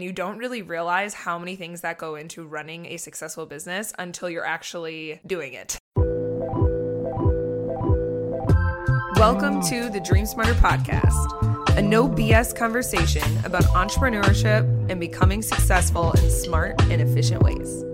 You don't really realize how many things that go into running a successful business until you're actually doing it. Welcome to the Dream Smarter podcast, a no BS conversation about entrepreneurship and becoming successful in smart and efficient ways.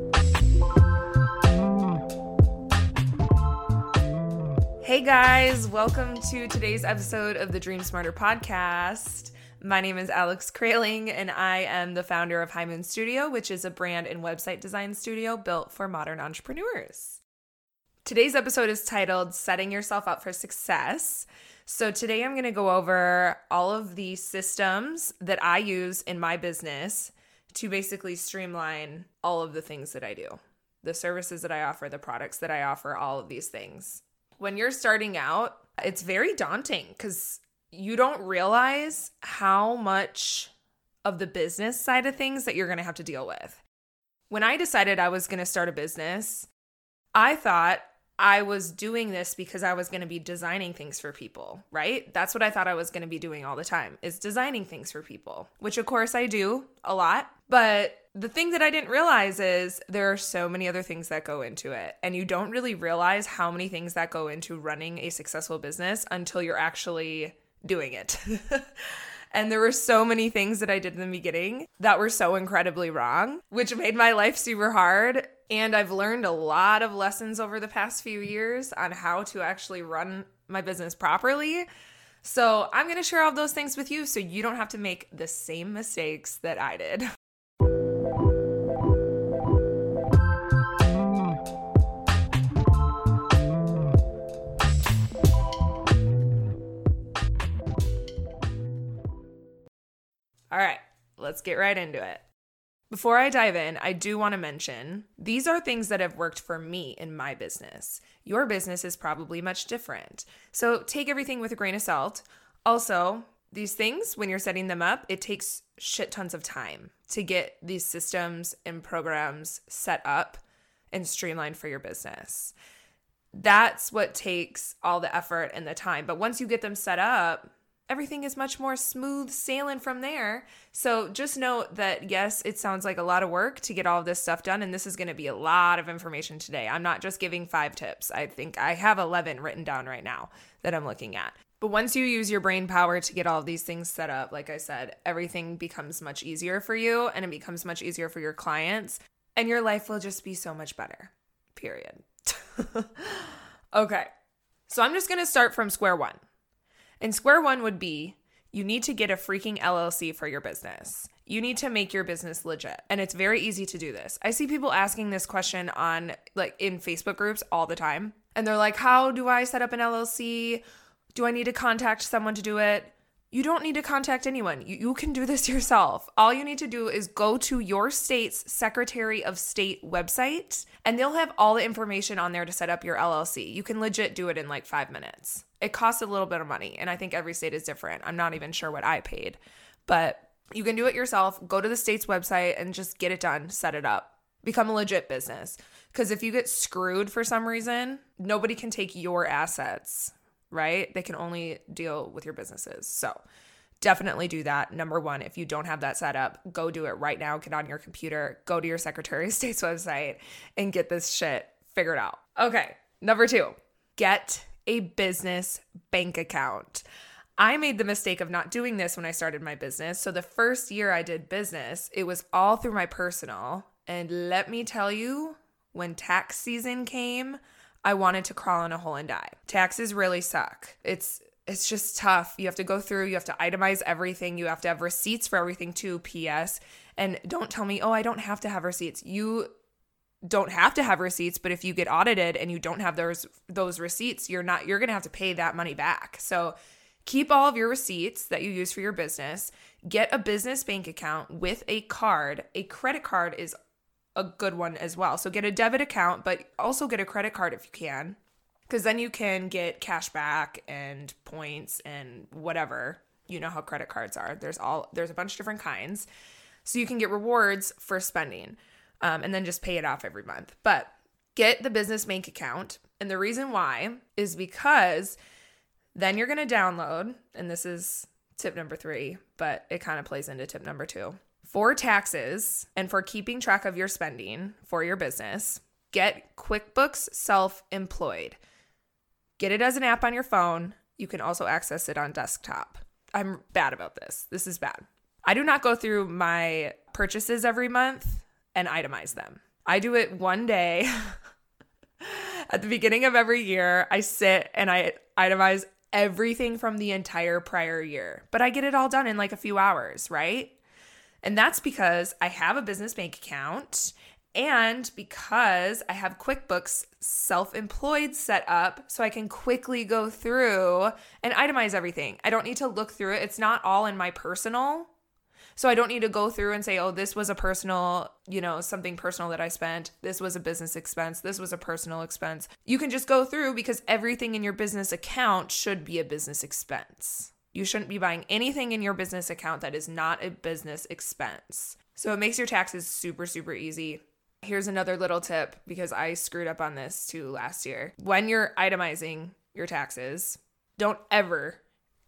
Hey guys, welcome to today's episode of the Dream Smarter podcast. My name is Alex Kraling, and I am the founder of High Moon Studio, which is a brand and website design studio built for modern entrepreneurs. Today's episode is titled Setting Yourself Up for Success. So, today I'm going to go over all of the systems that I use in my business to basically streamline all of the things that I do the services that I offer, the products that I offer, all of these things. When you're starting out, it's very daunting because you don't realize how much of the business side of things that you're going to have to deal with. When I decided I was going to start a business, I thought I was doing this because I was going to be designing things for people, right? That's what I thought I was going to be doing all the time is designing things for people, which of course I do a lot. But the thing that I didn't realize is there are so many other things that go into it. And you don't really realize how many things that go into running a successful business until you're actually doing it. and there were so many things that I did in the beginning that were so incredibly wrong, which made my life super hard. And I've learned a lot of lessons over the past few years on how to actually run my business properly. So I'm going to share all those things with you so you don't have to make the same mistakes that I did. let's get right into it. Before I dive in, I do want to mention these are things that have worked for me in my business. Your business is probably much different. So take everything with a grain of salt. Also, these things, when you're setting them up, it takes shit tons of time to get these systems and programs set up and streamlined for your business. That's what takes all the effort and the time. But once you get them set up, everything is much more smooth sailing from there. So just note that yes, it sounds like a lot of work to get all this stuff done. And this is going to be a lot of information today. I'm not just giving five tips. I think I have 11 written down right now that I'm looking at. But once you use your brain power to get all these things set up, like I said, everything becomes much easier for you and it becomes much easier for your clients. And your life will just be so much better. Period. okay. So I'm just going to start from square one. And square one would be you need to get a freaking LLC for your business. You need to make your business legit. And it's very easy to do this. I see people asking this question on like in Facebook groups all the time. And they're like, "How do I set up an LLC? Do I need to contact someone to do it?" You don't need to contact anyone. You, you can do this yourself. All you need to do is go to your state's Secretary of State website, and they'll have all the information on there to set up your LLC. You can legit do it in like five minutes. It costs a little bit of money, and I think every state is different. I'm not even sure what I paid, but you can do it yourself. Go to the state's website and just get it done, set it up, become a legit business. Because if you get screwed for some reason, nobody can take your assets, right? They can only deal with your businesses. So definitely do that. Number one, if you don't have that set up, go do it right now. Get on your computer, go to your Secretary of State's website, and get this shit figured out. Okay, number two, get a business bank account. I made the mistake of not doing this when I started my business. So the first year I did business, it was all through my personal. And let me tell you, when tax season came, I wanted to crawl in a hole and die. Taxes really suck. It's it's just tough. You have to go through, you have to itemize everything, you have to have receipts for everything too, PS. And don't tell me, "Oh, I don't have to have receipts." You don't have to have receipts, but if you get audited and you don't have those those receipts, you're not you're going to have to pay that money back. So keep all of your receipts that you use for your business. Get a business bank account with a card. A credit card is a good one as well. So get a debit account, but also get a credit card if you can. Cuz then you can get cash back and points and whatever. You know how credit cards are. There's all there's a bunch of different kinds. So you can get rewards for spending um, and then just pay it off every month. But get the business bank account. And the reason why is because then you're going to download, and this is tip number three, but it kind of plays into tip number two. For taxes and for keeping track of your spending for your business, get QuickBooks Self Employed. Get it as an app on your phone. You can also access it on desktop. I'm bad about this. This is bad. I do not go through my purchases every month and itemize them. I do it one day at the beginning of every year. I sit and I itemize everything from the entire prior year, but I get it all done in like a few hours, right? And that's because I have a business bank account and because I have QuickBooks self employed set up, so I can quickly go through and itemize everything. I don't need to look through it. It's not all in my personal. So I don't need to go through and say, oh, this was a personal, you know, something personal that I spent. This was a business expense. This was a personal expense. You can just go through because everything in your business account should be a business expense. You shouldn't be buying anything in your business account that is not a business expense. So it makes your taxes super, super easy. Here's another little tip because I screwed up on this too last year. When you're itemizing your taxes, don't ever,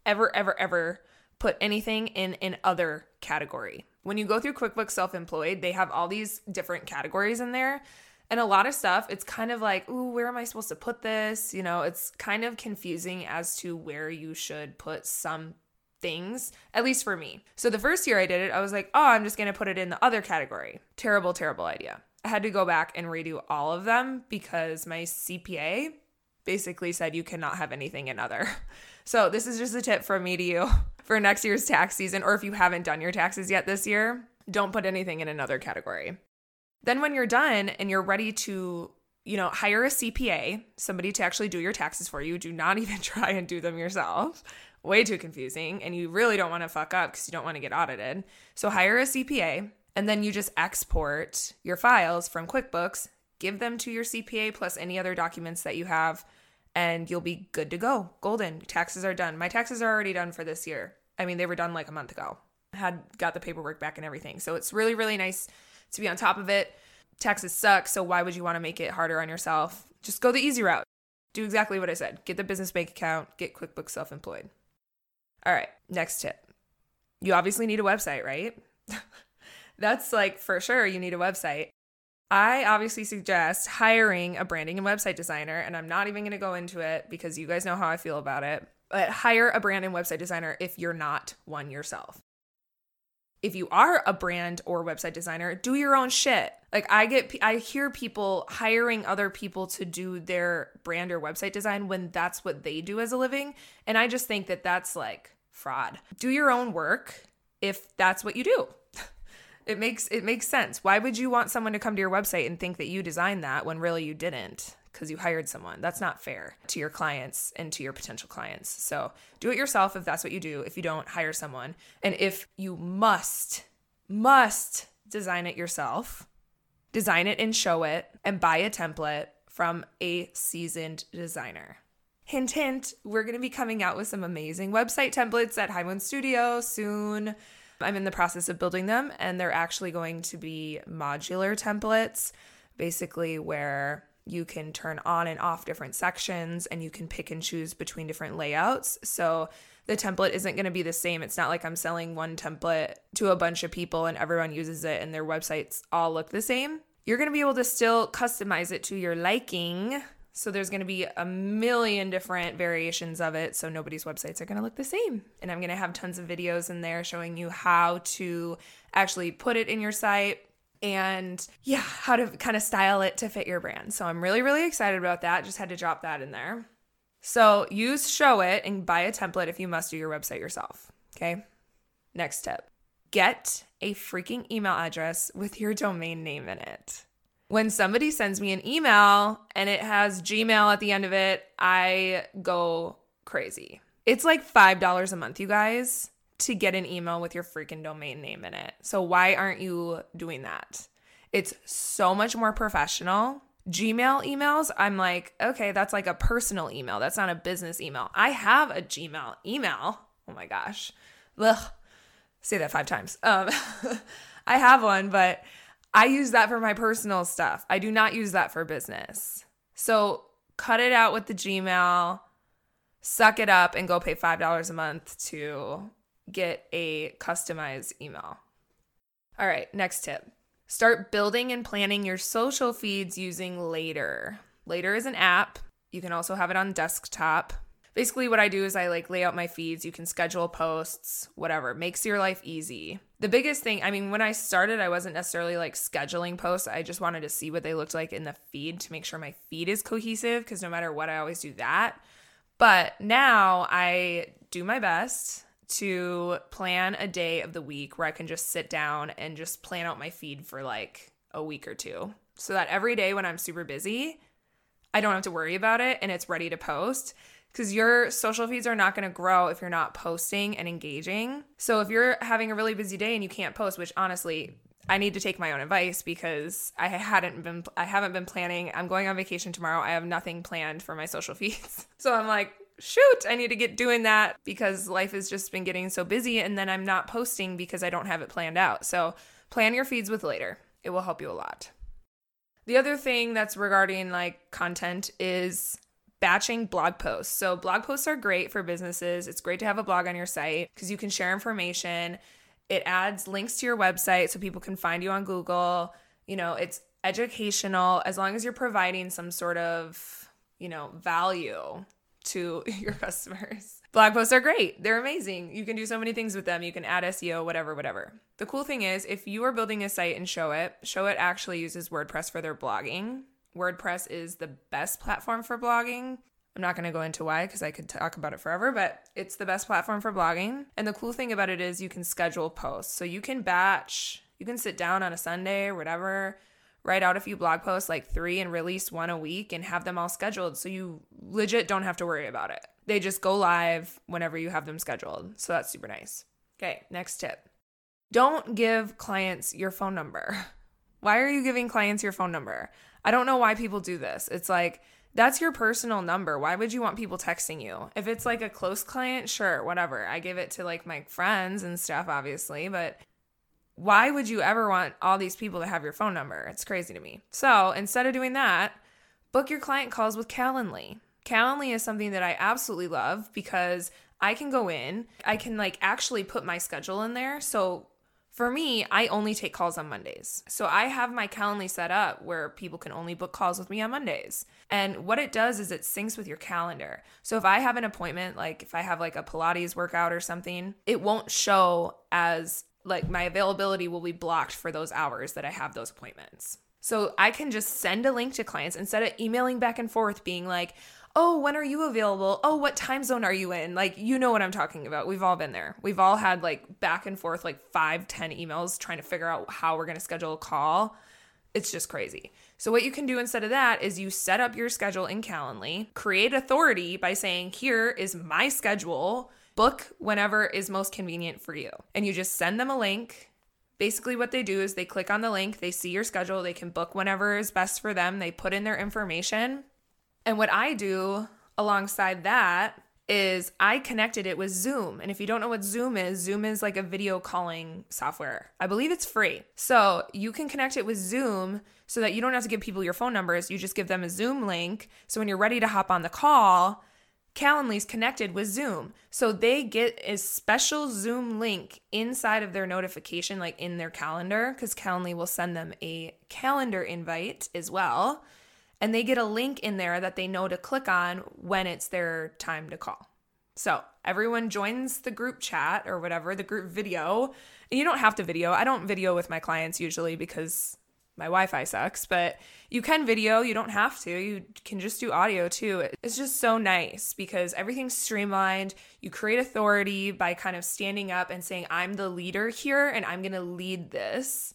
ever, ever, ever put anything in an other category. When you go through QuickBooks Self Employed, they have all these different categories in there. And a lot of stuff, it's kind of like, ooh, where am I supposed to put this? You know, it's kind of confusing as to where you should put some things, at least for me. So the first year I did it, I was like, oh, I'm just to put it in the other category. Terrible, terrible idea. I had to go back and redo all of them because my CPA basically said you cannot have anything in other. So this is just a tip from me to you for next year's tax season, or if you haven't done your taxes yet this year, don't put anything in another category. Then when you're done and you're ready to, you know, hire a CPA, somebody to actually do your taxes for you, do not even try and do them yourself. Way too confusing. And you really don't want to fuck up because you don't want to get audited. So hire a CPA and then you just export your files from QuickBooks, give them to your CPA plus any other documents that you have and you'll be good to go. Golden. Taxes are done. My taxes are already done for this year. I mean, they were done like a month ago. Had got the paperwork back and everything. So it's really, really nice to be on top of it. Taxes suck. So why would you want to make it harder on yourself? Just go the easy route. Do exactly what I said. Get the business bank account, get QuickBooks self employed. All right, next tip. You obviously need a website, right? That's like for sure, you need a website. I obviously suggest hiring a branding and website designer, and I'm not even going to go into it because you guys know how I feel about it. But hire a brand and website designer if you're not one yourself. If you are a brand or website designer, do your own shit. Like I get I hear people hiring other people to do their brand or website design when that's what they do as a living, and I just think that that's like fraud. Do your own work if that's what you do. It makes it makes sense. Why would you want someone to come to your website and think that you designed that when really you didn't? Because you hired someone. That's not fair to your clients and to your potential clients. So do it yourself if that's what you do. If you don't, hire someone. And if you must, must design it yourself, design it and Showit, and buy a template from a seasoned designer. Hint, hint, we're going to be coming out with some amazing website templates at High Moon Studio soon. I'm in the process of building them, and they're actually going to be modular templates, basically, where you can turn on and off different sections and you can pick and choose between different layouts. So the template isn't going to be the same. It's not like I'm selling one template to a bunch of people and everyone uses it and their websites all look the same. You're going to be able to still customize it to your liking so there's going to be a million different variations of it. So nobody's websites are going to look the same. And I'm going to have tons of videos in there showing you how to actually put it in your site and yeah, how to kind of style it to fit your brand. So I'm really, really excited about that. Just had to drop that in there. So use Showit and buy a template if you must do your website yourself. Okay. Next tip get a freaking email address with your domain name in it when somebody sends me an email and it has Gmail at the end of it, I go crazy. It's like $5 a month, you guys, to get an email with your freaking domain name in it. So why aren't you doing that? It's so much more professional. Gmail emails, I'm like, okay, that's like a personal email. That's not a business email. I have a Gmail email. Oh my gosh. Ugh. Say that five times. Um, I have one, but I use that for my personal stuff. I do not use that for business. So cut it out with the Gmail, suck it up, and go pay $5 a month to get a customized email. All right, next tip. Start building and planning your social feeds using Later. Later is an app. You can also have it on desktop. Basically, what I do is I like lay out my feeds. You can schedule posts, whatever. Makes your life easy. The biggest thing, I mean, when I started, I wasn't necessarily like scheduling posts. I just wanted to see what they looked like in the feed to make sure my feed is cohesive because no matter what, I always do that. But now I do my best to plan a day of the week where I can just sit down and just plan out my feed for like a week or two so that every day when I'm super busy, I don't have to worry about it and it's ready to post because your social feeds are not going to grow if you're not posting and engaging. So if you're having a really busy day and you can't post, which honestly, I need to take my own advice because I hadn't been I haven't been planning. I'm going on vacation tomorrow. I have nothing planned for my social feeds. So I'm like, shoot, I need to get doing that because life has just been getting so busy and then I'm not posting because I don't have it planned out. So plan your feeds with later. It will help you a lot. The other thing that's regarding like content is batching blog posts. So blog posts are great for businesses. It's great to have a blog on your site because you can share information. It adds links to your website so people can find you on Google. You know, it's educational as long as you're providing some sort of, you know, value to your customers. Blog posts are great. They're amazing. You can do so many things with them. You can add SEO, whatever, whatever. The cool thing is, if you are building a site and Showit, Show It actually uses WordPress for their blogging. WordPress is the best platform for blogging. I'm not going to go into why because I could talk about it forever, but it's the best platform for blogging. And the cool thing about it is you can schedule posts. So you can batch, you can sit down on a Sunday or whatever, write out a few blog posts, like three, and release one a week and have them all scheduled. So you legit don't have to worry about it. They just go live whenever you have them scheduled. So that's super nice. Okay, next tip don't give clients your phone number. Why are you giving clients your phone number? I don't know why people do this. It's like, that's your personal number. Why would you want people texting you? If it's like a close client, sure, whatever. I give it to like my friends and stuff, obviously, but why would you ever want all these people to have your phone number? It's crazy to me. So instead of doing that, book your client calls with Calendly. Calendly is something that I absolutely love because I can go in, I can like actually put my schedule in there. So for me, I only take calls on Mondays. So I have my Calendly set up where people can only book calls with me on Mondays. And what it does is it syncs with your calendar. So if I have an appointment, like if I have like a Pilates workout or something, it won't show as like my availability will be blocked for those hours that I have those appointments. So I can just send a link to clients instead of emailing back and forth, being like, oh, when are you available? Oh, what time zone are you in? Like, you know what I'm talking about. We've all been there. We've all had like back and forth, like five, ten emails trying to figure out how we're going to schedule a call. It's just crazy. So, what you can do instead of that is you set up your schedule in Calendly, create authority by saying, here is my schedule book whenever is most convenient for you. And you just send them a link. Basically, what they do is they click on the link, they see your schedule, they can book whenever is best for them, they put in their information. And what I do alongside that is I connected it with Zoom. And if you don't know what Zoom is, Zoom is like a video calling software. I believe it's free. So you can connect it with Zoom so that you don't have to give people your phone numbers. You just give them a Zoom link. So when you're ready to hop on the call, Calendly's connected with Zoom. So they get a special Zoom link inside of their notification, like in their calendar, because Calendly will send them a calendar invite as well. And they get a link in there that they know to click on when it's their time to call. So everyone joins the group chat or whatever, the group video. And you don't have to video. I don't video with my clients usually because my Wi-Fi sucks, but you can video, you don't have to. You can just do audio too. It's just so nice because everything's streamlined. You create authority by kind of standing up and saying, "I'm the leader here and I'm going to lead this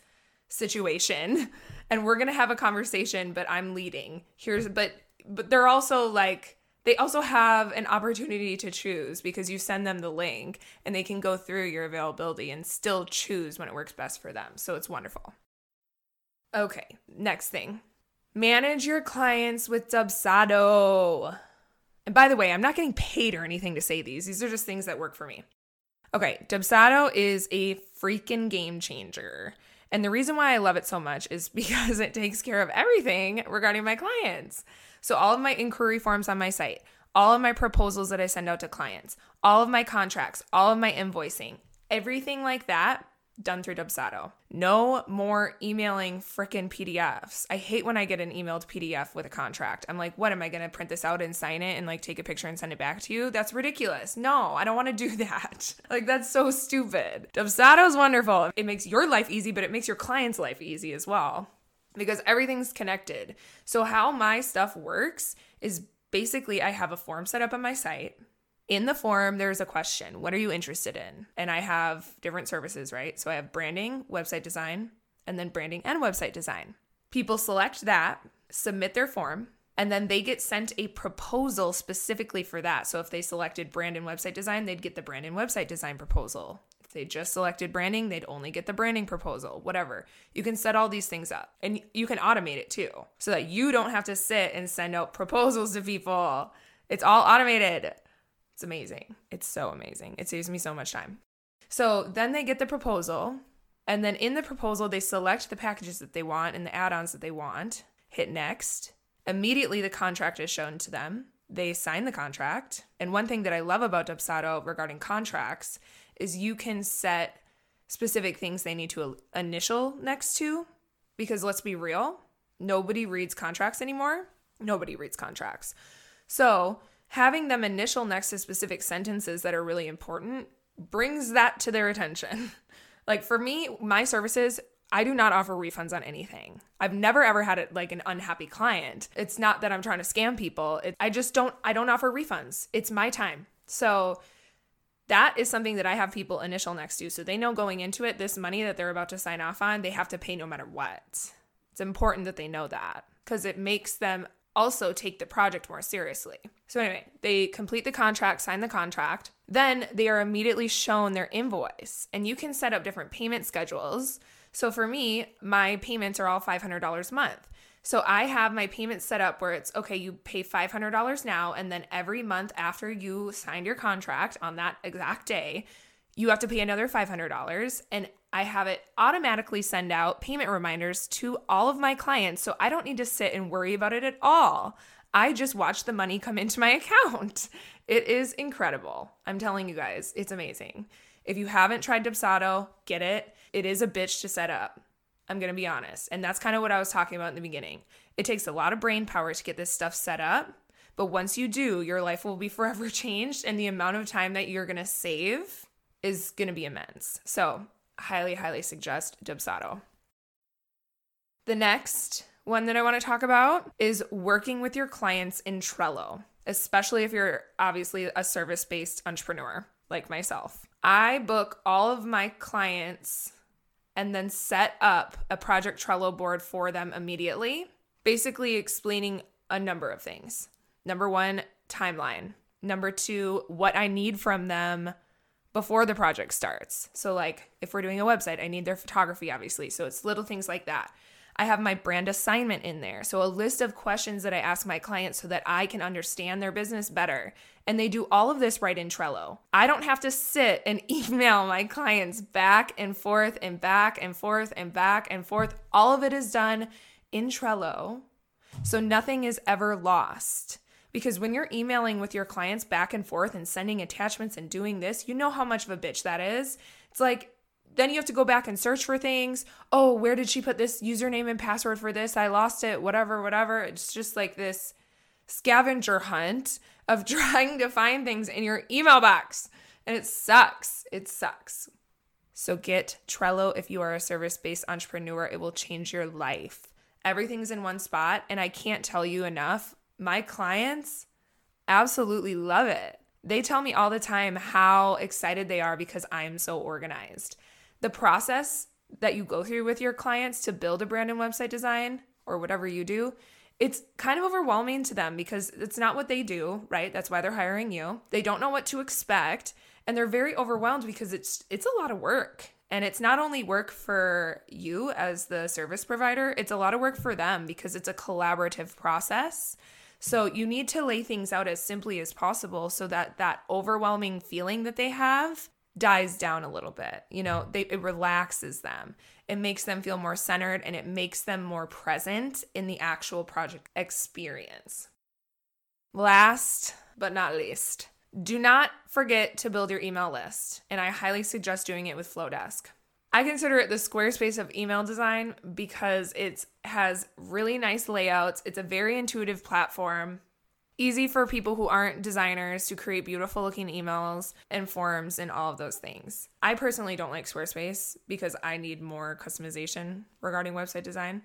situation." And we're going to have a conversation, but I'm leading. Here's but but they're also like they also have an opportunity to choose because you send them the link and they can go through your availability and still choose when it works best for them. So it's wonderful. Okay, next thing. Manage your clients with Dubsado. And by the way, I'm not getting paid or anything to say these. These are just things that work for me. Okay, Dubsado is a freaking game changer. And the reason why I love it so much is because it takes care of everything regarding my clients. So, all of my inquiry forms on my site, all of my proposals that I send out to clients, all of my contracts, all of my invoicing, everything like that done through Dubsado. No more emailing freaking PDFs. I hate when I get an emailed PDF with a contract. I'm like, what am I going to print this out and sign it and like take a picture and send it back to you? That's ridiculous. No, I don't want to do that. like that's so stupid. Dubsado is wonderful. It makes your life easy, but it makes your client's life easy as well because everything's connected. So how my stuff works is basically I have a form set up on my site in the form, there's a question What are you interested in? And I have different services, right? So I have branding, website design, and then branding and website design. People select that, submit their form, and then they get sent a proposal specifically for that. So if they selected brand and website design, they'd get the brand and website design proposal. If they just selected branding, they'd only get the branding proposal, whatever. You can set all these things up and you can automate it too so that you don't have to sit and send out proposals to people. It's all automated. It's amazing. It's so amazing. It saves me so much time. So then they get the proposal, and then in the proposal, they select the packages that they want and the add ons that they want, hit next. Immediately, the contract is shown to them. They sign the contract. And one thing that I love about Dubsado regarding contracts is you can set specific things they need to initial next to. Because let's be real, nobody reads contracts anymore. Nobody reads contracts. So having them initial next to specific sentences that are really important brings that to their attention. like for me, my services, I do not offer refunds on anything. I've never ever had it like an unhappy client. It's not that I'm trying to scam people. It, I just don't I don't offer refunds. It's my time. So that is something that I have people initial next to so they know going into it this money that they're about to sign off on, they have to pay no matter what. It's important that they know that because it makes them also take the project more seriously. So, anyway, they complete the contract, sign the contract. Then they are immediately shown their invoice, and you can set up different payment schedules. So, for me, my payments are all $500 a month. So, I have my payments set up where it's okay, you pay $500 now, and then every month after you signed your contract on that exact day, you have to pay another $500. And I have it automatically send out payment reminders to all of my clients. So I don't need to sit and worry about it at all. I just watch the money come into my account. It is incredible. I'm telling you guys, it's amazing. If you haven't tried Dubsado, get it. It is a bitch to set up. I'm going to be honest. And that's kind of what I was talking about in the beginning. It takes a lot of brain power to get this stuff set up. But once you do, your life will be forever changed. And the amount of time that you're going to save is going to be immense. So, highly, highly suggest Dubsado. The next one that I want to talk about is working with your clients in Trello, especially if you're obviously a service based entrepreneur like myself. I book all of my clients and then set up a project Trello board for them immediately, basically explaining a number of things. Number one, timeline. Number two, what I need from them before the project starts. So, like if we're doing a website, I need their photography, obviously. So, it's little things like that. I have my brand assignment in there. So, a list of questions that I ask my clients so that I can understand their business better. And they do all of this right in Trello. I don't have to sit and email my clients back and forth and back and forth and back and forth. All of it is done in Trello. So, nothing is ever lost. Because when you're emailing with your clients back and forth and sending attachments and doing this, you know how much of a bitch that is. It's like, then you have to go back and search for things. Oh, where did she put this username and password for this? I lost it, whatever, whatever. It's just like this scavenger hunt of trying to find things in your email box. And it sucks. It sucks. So get Trello if you are a service based entrepreneur. It will change your life. Everything's in one spot. And I can't tell you enough my clients absolutely love it. They tell me all the time how excited they are because I'm so organized. The process that you go through with your clients to build a brand and website design or whatever you do, it's kind of overwhelming to them because it's not what they do, right? That's why they're hiring you. They don't know what to expect and they're very overwhelmed because it's it's a lot of work. And it's not only work for you as the service provider, it's a lot of work for them because it's a collaborative process. So you need to lay things out as simply as possible so that that overwhelming feeling that they have dies down a little bit. You know, they it relaxes them. It makes them feel more centered and it makes them more present in the actual project experience. Last but not least, do not forget to build your email list, and I highly suggest doing it with Flodesk. I consider it the Squarespace of email design because it has really nice layouts. It's a very intuitive platform, easy for people who aren't designers to create beautiful looking emails and forms and all of those things. I personally don't like Squarespace because I need more customization regarding website design,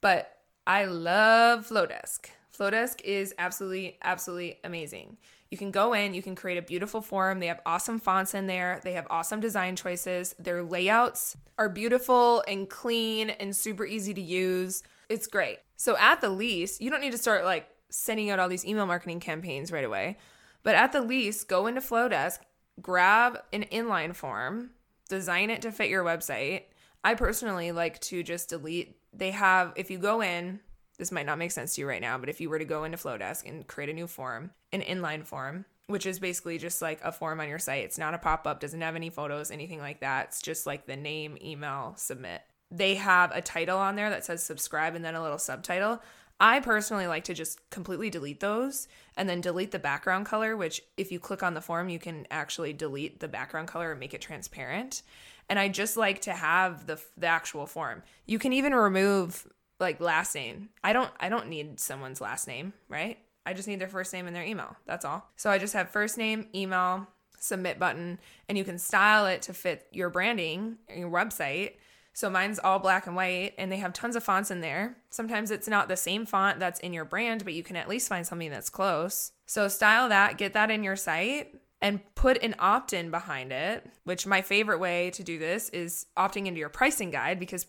but I love Flodesk. Flodesk is absolutely, absolutely amazing. You can go in, you can create a beautiful form. They have awesome fonts in there, they have awesome design choices. Their layouts are beautiful and clean and super easy to use. It's great. So, at the least, you don't need to start like sending out all these email marketing campaigns right away. But at the least, go into Flodesk, grab an inline form, design it to fit your website. I personally like to just delete. They have, if you go in, this might not make sense to you right now, but if you were to go into Flodesk and create a new form, an inline form, which is basically just like a form on your site, it's not a pop up, doesn't have any photos, anything like that. It's just like the name, email, submit. They have a title on there that says subscribe and then a little subtitle. I personally like to just completely delete those and then delete the background color, which if you click on the form, you can actually delete the background color and make it transparent. And I just like to have the the actual form. You can even remove like last name. I don't I don't need someone's last name, right? I just need their first name and their email. That's all. So I just have first name, email, submit button, and you can style it to fit your branding, your website. So mine's all black and white and they have tons of fonts in there. Sometimes it's not the same font that's in your brand, but you can at least find something that's close. So style that, get that in your site and put an opt in behind it, which my favorite way to do this is opting into your pricing guide because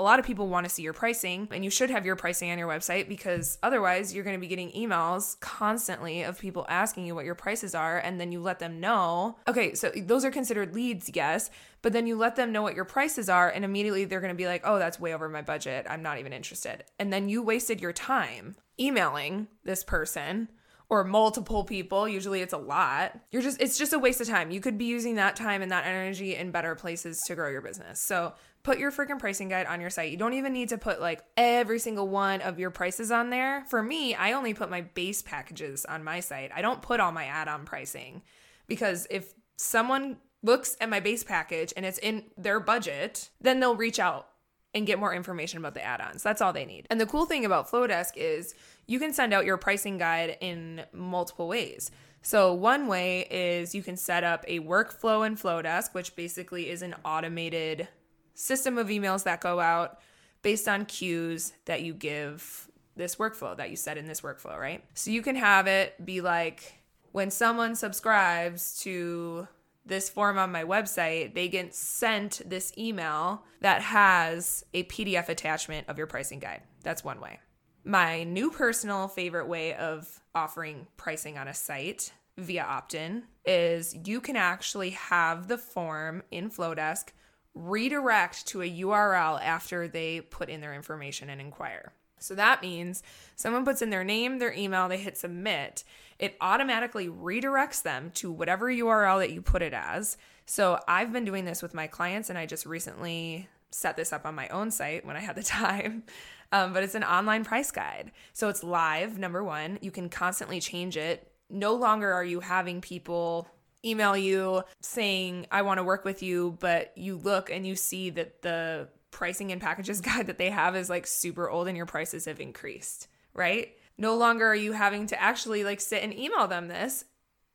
a lot of people want to see your pricing and you should have your pricing on your website because otherwise you're going to be getting emails constantly of people asking you what your prices are and then you let them know. Okay so those are considered leads yes but then you let them know what your prices are and immediately they're going to be like oh that's way over my budget. I'm not even interested. And then you wasted your time emailing this person or multiple people. Usually it's a lot. You're just it's just a waste of time. You could be using that time and that energy in better places to grow your business. So put your freaking pricing guide on your site. You don't even need to put like every single one of your prices on there. For me, I only put my base packages on my site. I don't put all my add on pricing because if someone looks at my base package and it's in their budget, then they'll reach out and get more information about the add ons. That's all they need. And the cool thing about Flodesk is you can send out your pricing guide in multiple ways. So, one way is you can set up a workflow in Flodesk, which basically is an automated system of emails that go out based on cues that you give this workflow that you set in this workflow, right? So you can have it be like when someone subscribes to this form on my website, they get sent this email that has a PDF attachment of your pricing guide. That's one way. My new personal favorite way of offering pricing on a site via opt in is you can actually have the form in Flodesk redirect to a URL after they put in their information and inquire. So that means someone puts in their name, their email, they hit submit, it automatically redirects them to whatever URL that you put it as. So I've been doing this with my clients and I just recently set this up on my own site when I had the time. Um, but it's an online price guide. So it's live, number one. You can constantly change it. No longer are you having people email you saying, I want to work with you, but you look and you see that the pricing and packages guide that they have is like super old and your prices have increased, right? No longer are you having to actually like sit and email them this.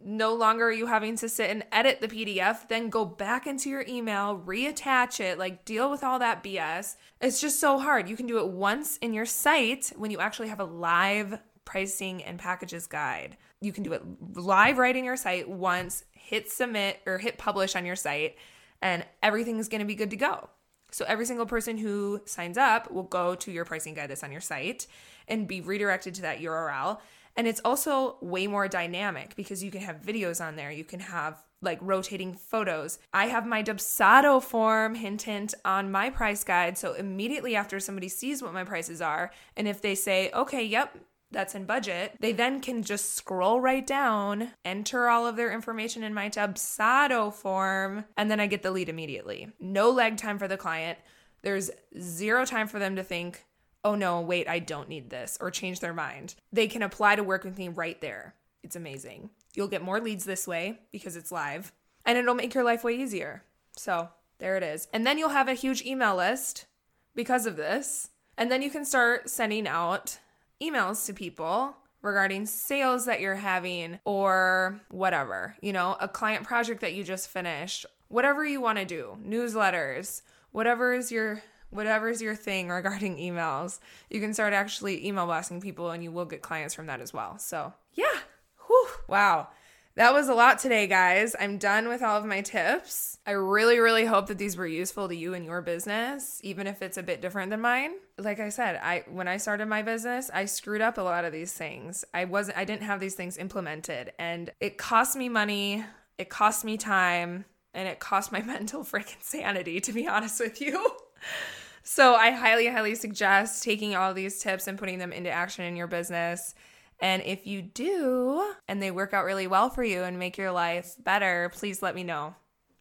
No longer are you having to sit and edit the PDF, then go back into your email, reattach it, like deal with all that BS. It's just so hard. You can do it once in your site when you actually have a live pricing and packages guide. You can do it live right in your site once, hit submit or hit publish on your site, and everything's going to be good to go. So every single person who signs up will go to your pricing guide that's on your site and be redirected to that URL. And it's also way more dynamic because you can have videos on there. You can have like rotating photos. I have my Dubsado form, hint, hint, on my price guide. So immediately after somebody sees what my prices are, and if they say, okay, yep, that's in budget, they then can just scroll right down, enter all of their information in my Dubsado form, and then I get the lead immediately. No lag time for the client. There's zero time for them to think, oh no, wait, I don't need this, or change their mind. They can apply to work with me right there. It's amazing. You'll get more leads this way because it's live, and it'll make your life way easier. So, There it is. And then you'll have a huge email list because of this. And then you can start sending out emails to people regarding sales that you're having or whatever, you know, a client project that you just finished, whatever you want to do, newsletters, whatever is your whatever is your thing regarding emails, you can start actually email blasting people and you will get clients from that as well. So, yeah. Whew. Wow. That was a lot today, guys. I'm done with all of my tips. I really, really hope that these were useful to you and your business, even if it's a bit different than mine. Like I said, I when I started my business, I screwed up a lot of these things. I wasn't I didn't have these things implemented and it cost me money, it cost me time, and it cost my mental freaking sanity, to be honest with you. so I highly, highly suggest taking all these tips and putting them into action in your business. And if you do, and they work out really well for you and make your life better, please let me know.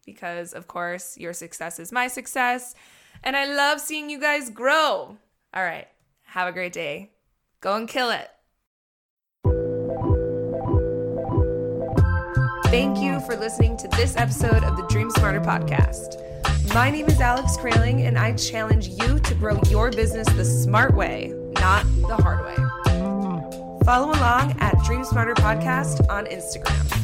Because, of course, your success is my success. And I love seeing you guys grow. All right. Have a great day. Go and kill it. Thank you for listening to this episode of the Dream Smarter podcast. My name is Alex Kraling, and I challenge you to grow your business the smart way, not the hard way. Follow along at Dream Smarter Podcast on Instagram.